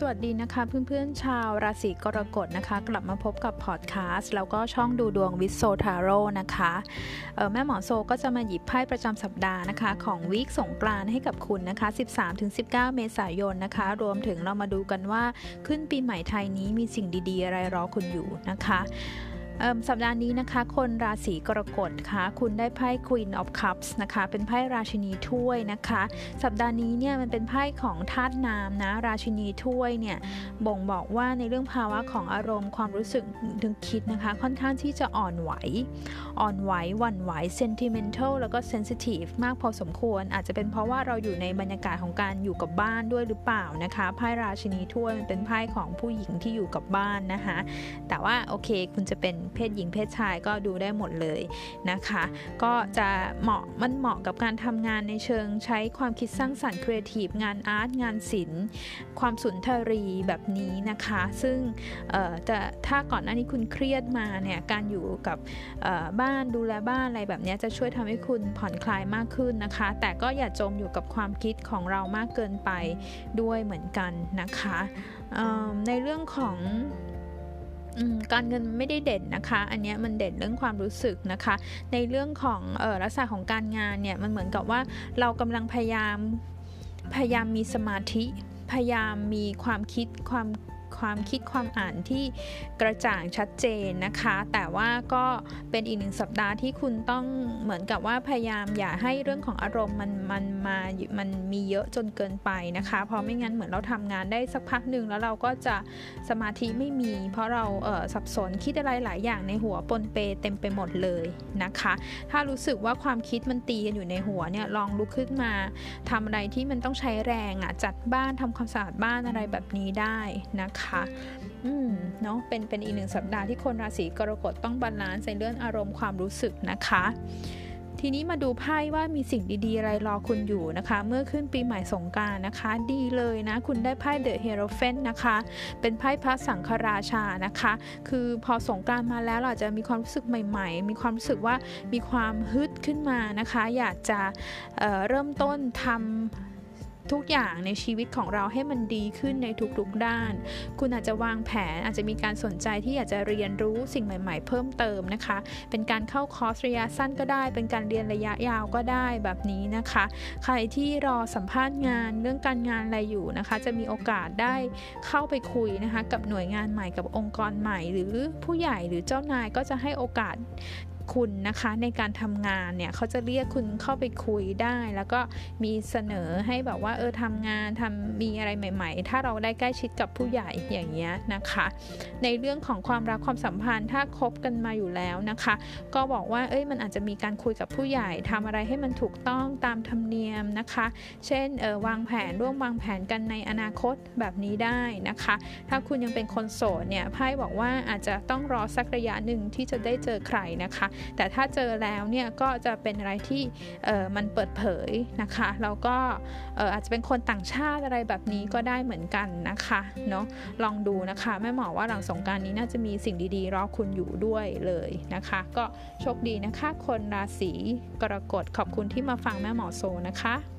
สวัสดีนะคะเพื่อนๆชาวราศีกรกฎนะคะ กลับมาพบกับพอดแคสต์แล้วก็ช่องดูดวงวิโซทาโร่นะคะแม่หมอโซก็จะมาหยิบไพ่ประจำสัปดาห์นะคะ ของวีคสงกรานให้กับคุณนะคะ 13-19 เมษายนนะคะ รวมถึงเรามาดูกันว่าขึ้นปีใหม่ไทยนี้มีสิ่งดีๆ อะไรรอคุณอยู่นะคะ สัปดาห์นี้นะคะ คนราศีกรกฎค่ะ คุณได้ไพ่ Queen of Cups นะคะ เป็นไพ่ราชินีถ้วยนะคะ สัปดาห์นี้เนี่ยมันเป็นไพ่ของธาตุน้ำนะ ราชินีถ้วยเนี่ยบ่งบอกว่าในเรื่องภาวะของอารมณ์ความรู้สึกถึงคิดนะคะ ค่อนข้างที่จะอ่อนไหว อ่อนไหวหวั่นไหว sentimental แล้วก็ sensitive มากพอสมควร อาจจะเป็นเพราะว่าเราอยู่ในบรรยากาศของการอยู่กับบ้านด้วยหรือเปล่านะคะไพ่ราชินีถ้วยมันเป็นไพ่ของผู้หญิงที่อยู่กับบ้านนะคะ แต่ว่าโอเคคุณจะเป็นเพศหญิงเพศชายก็ดูได้หมดเลยนะคะ ก็จะเหมาะมันเหมาะกับการทำงานในเชิงใช้ความคิดสร้างสรรค์ครีเอทีฟงานอาร์ตงานศิลป์ความสุนทรีแบบนี้นะคะ ซึ่งแต่ถ้าก่อนหน้านี้คุณเครียดมาเนี่ยการอยู่กับบ้านดูแลบ้านอะไรแบบนี้จะช่วยทำให้คุณผ่อนคลายมากขึ้นนะคะ แต่ก็อย่าจมอยู่กับความคิดของเรามากเกินไปด้วยเหมือนกันนะคะในเรื่องของ การเงินไม่ได้เด่นนะคะ อันนี้มันเด่นเรื่องความรู้สึกนะคะ ในเรื่องของออลักษณะของการงานเนี่ยมันเหมือนกับว่าเรากำลังพยายามพยายามมีสมาธิ พยายามมีความคิดความ ความคิดความอ่านที่กระจ่างชัดเจนนะคะ แต่ว่าก็เป็นอีกหนึ่งสัปดาห์ที่คุณต้องเหมือนกับว่าพยายามอย่าให้เรื่องของอารมณ์มันมันมามันมีเยอะจนเกินไปนะคะ เพราะไม่งั้นเหมือนเราทำงานได้สักพักหนึ่งแล้วเราก็จะสมาธิไม่มี เพราะเราสับสนคิดอะไรหลายอย่างในหัวปนเปเต็มไปหมดเลยนะคะ ถ้ารู้สึกว่าความคิดมันตีกันอยู่ในหัวเนี่ยลองลุกขึ้นมาทำอะไรที่มันต้องใช้แรงอะจัดบ้านทำความสะอาดบ้านอะไรแบบนี้ได้นะคะคะอืมเนาะเป็นเป็นอีกหนึ่งสัปดาห์ที่คนราศีกรกฎต้อง balance ในเรื่องอารมณ์ความรู้สึกนะคะ ทีนี้มาดูไพ่ว่ามีสิ่งดีๆ อะไรรอคุณอยู่นะคะ เมื่อขึ้นปีใหม่สงกรานต์นะคะ ดีเลยนะ คุณได้ไพ่ The Hierophant นะคะ เป็นไพ่พระสังฆราชานะคะ คือพอสงการมาแล้วเราจะมีความรู้สึกใหม่ ๆ มีความรู้สึกว่ามีความฮึดขึ้นมานะคะ อยากจะเเริ่มต้นทำ ทุกอย่างในชีวิตของเราให้มันดีขึ้นในทุกๆด้าน คุณอาจจะวางแผนอาจจะมีการสนใจที่อยากจะเรียนรู้สิ่งใหม่ ๆ เพิ่มเติมนะคะ เป็นการเข้าคอร์สระยะสั้นก็ได้ เป็นการเรียนระยะยาวก็ได้แบบนี้นะคะ ใครที่รอสัมภาษณ์งานเรื่องการงานอะไรอยู่นะคะ จะมีโอกาสได้เข้าไปคุยนะคะ กับหน่วยงานใหม่กับองค์กรใหม่ หรือผู้ใหญ่หรือเจ้านายก็จะให้โอกาส คุณนะคะในการทำงานเนี่ยเขาจะเรียกคุณเข้าไปคุยได้ แล้วก็มีเสนอให้แบบว่าเออทำงานทำมีอะไรใหม่ ๆ ถ้าเราได้ใกล้ชิดกับผู้ใหญ่อย่างเงี้ยนะคะ ในเรื่องของความรักความสัมพันธ์ถ้าคบกันมาอยู่แล้วนะคะ ก็บอกว่าเอ้ยมันอาจจะมีการคุยกับผู้ใหญ่ทำอะไรให้มันถูกต้องตามธรรมเนียมนะคะ เช่นเออวางแผนร่วมวางแผนกันในอนาคตแบบนี้ได้นะคะ ถ้าคุณยังเป็นคนโสดเนี่ยไพ่บอกว่าอาจจะต้องรอสักระยะหนึ่งที่จะได้เจอใครนะคะแต่ถ้าเจอแล้วเนี่ยก็จะเป็นอะไรที่มันเปิดเผยนะคะแล้วก็อาจจะเป็นคนต่างชาติอะไรแบบนี้ก็ได้เหมือนกันนะคะเนาะลองดูนะคะแม่หมอว่าหลังสงการนี้น่าจะมีสิ่งดีๆ รอคุณอยู่ด้วยเลยนะคะ ก็โชคดีนะคะ คนราศีกรกฎขอบคุณที่มาฟังแม่หมอโซนะคะ